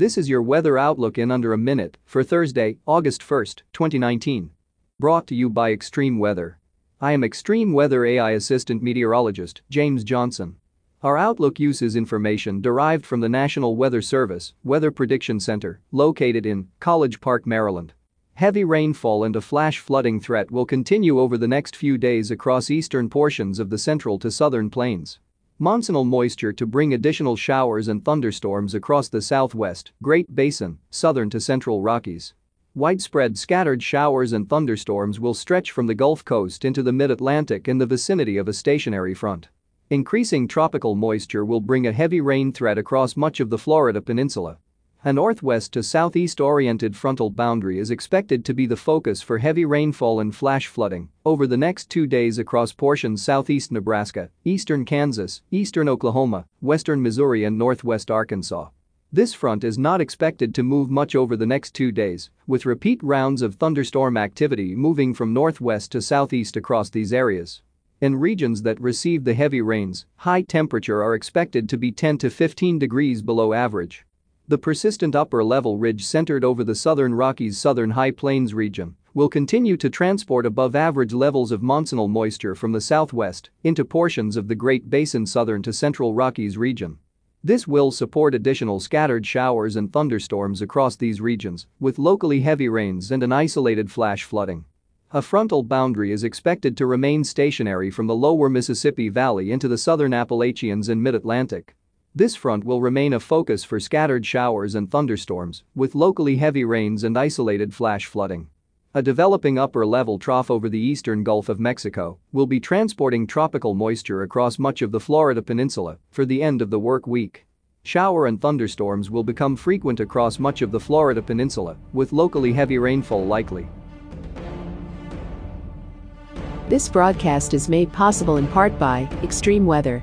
This is your weather outlook in under a minute for Thursday, August 1, 2019. Brought to you by Extreme Weather. I am Extreme Weather AI Assistant Meteorologist James Johnson. Our Outlook uses information derived from the National Weather Service Weather Prediction Center, located in College Park, Maryland. Heavy rainfall and a flash flooding threat will continue over the next few days across eastern portions of the central to southern plains. Monsoonal moisture to bring additional showers and thunderstorms across the southwest, Great Basin, southern to central Rockies. Widespread scattered showers and thunderstorms will stretch from the Gulf Coast into the mid-Atlantic in the vicinity of a stationary front. Increasing tropical moisture will bring a heavy rain threat across much of the Florida peninsula. A northwest to southeast oriented frontal boundary is expected to be the focus for heavy rainfall and flash flooding over the next two days across portions southeast Nebraska, eastern Kansas, eastern Oklahoma, western Missouri and northwest Arkansas. This front is not expected to move much over the next two days, with repeat rounds of thunderstorm activity moving from northwest to southeast across these areas. In regions that receive the heavy rains, high temperature are expected to be 10 to 15 degrees below average. The persistent upper-level ridge centered over the southern Rockies' southern high plains region will continue to transport above-average levels of monsoonal moisture from the southwest into portions of the Great Basin southern to central Rockies region. This will support additional scattered showers and thunderstorms across these regions, with locally heavy rains and an isolated flash flooding. A frontal boundary is expected to remain stationary from the lower Mississippi Valley into the southern Appalachians and mid-Atlantic. This front will remain a focus for scattered showers and thunderstorms, with locally heavy rains and isolated flash flooding. A developing upper-level trough over the eastern Gulf of Mexico will be transporting tropical moisture across much of the Florida peninsula for the end of the work week. Shower and thunderstorms will become frequent across much of the Florida peninsula, with locally heavy rainfall likely. This broadcast is made possible in part by Extreme Weather.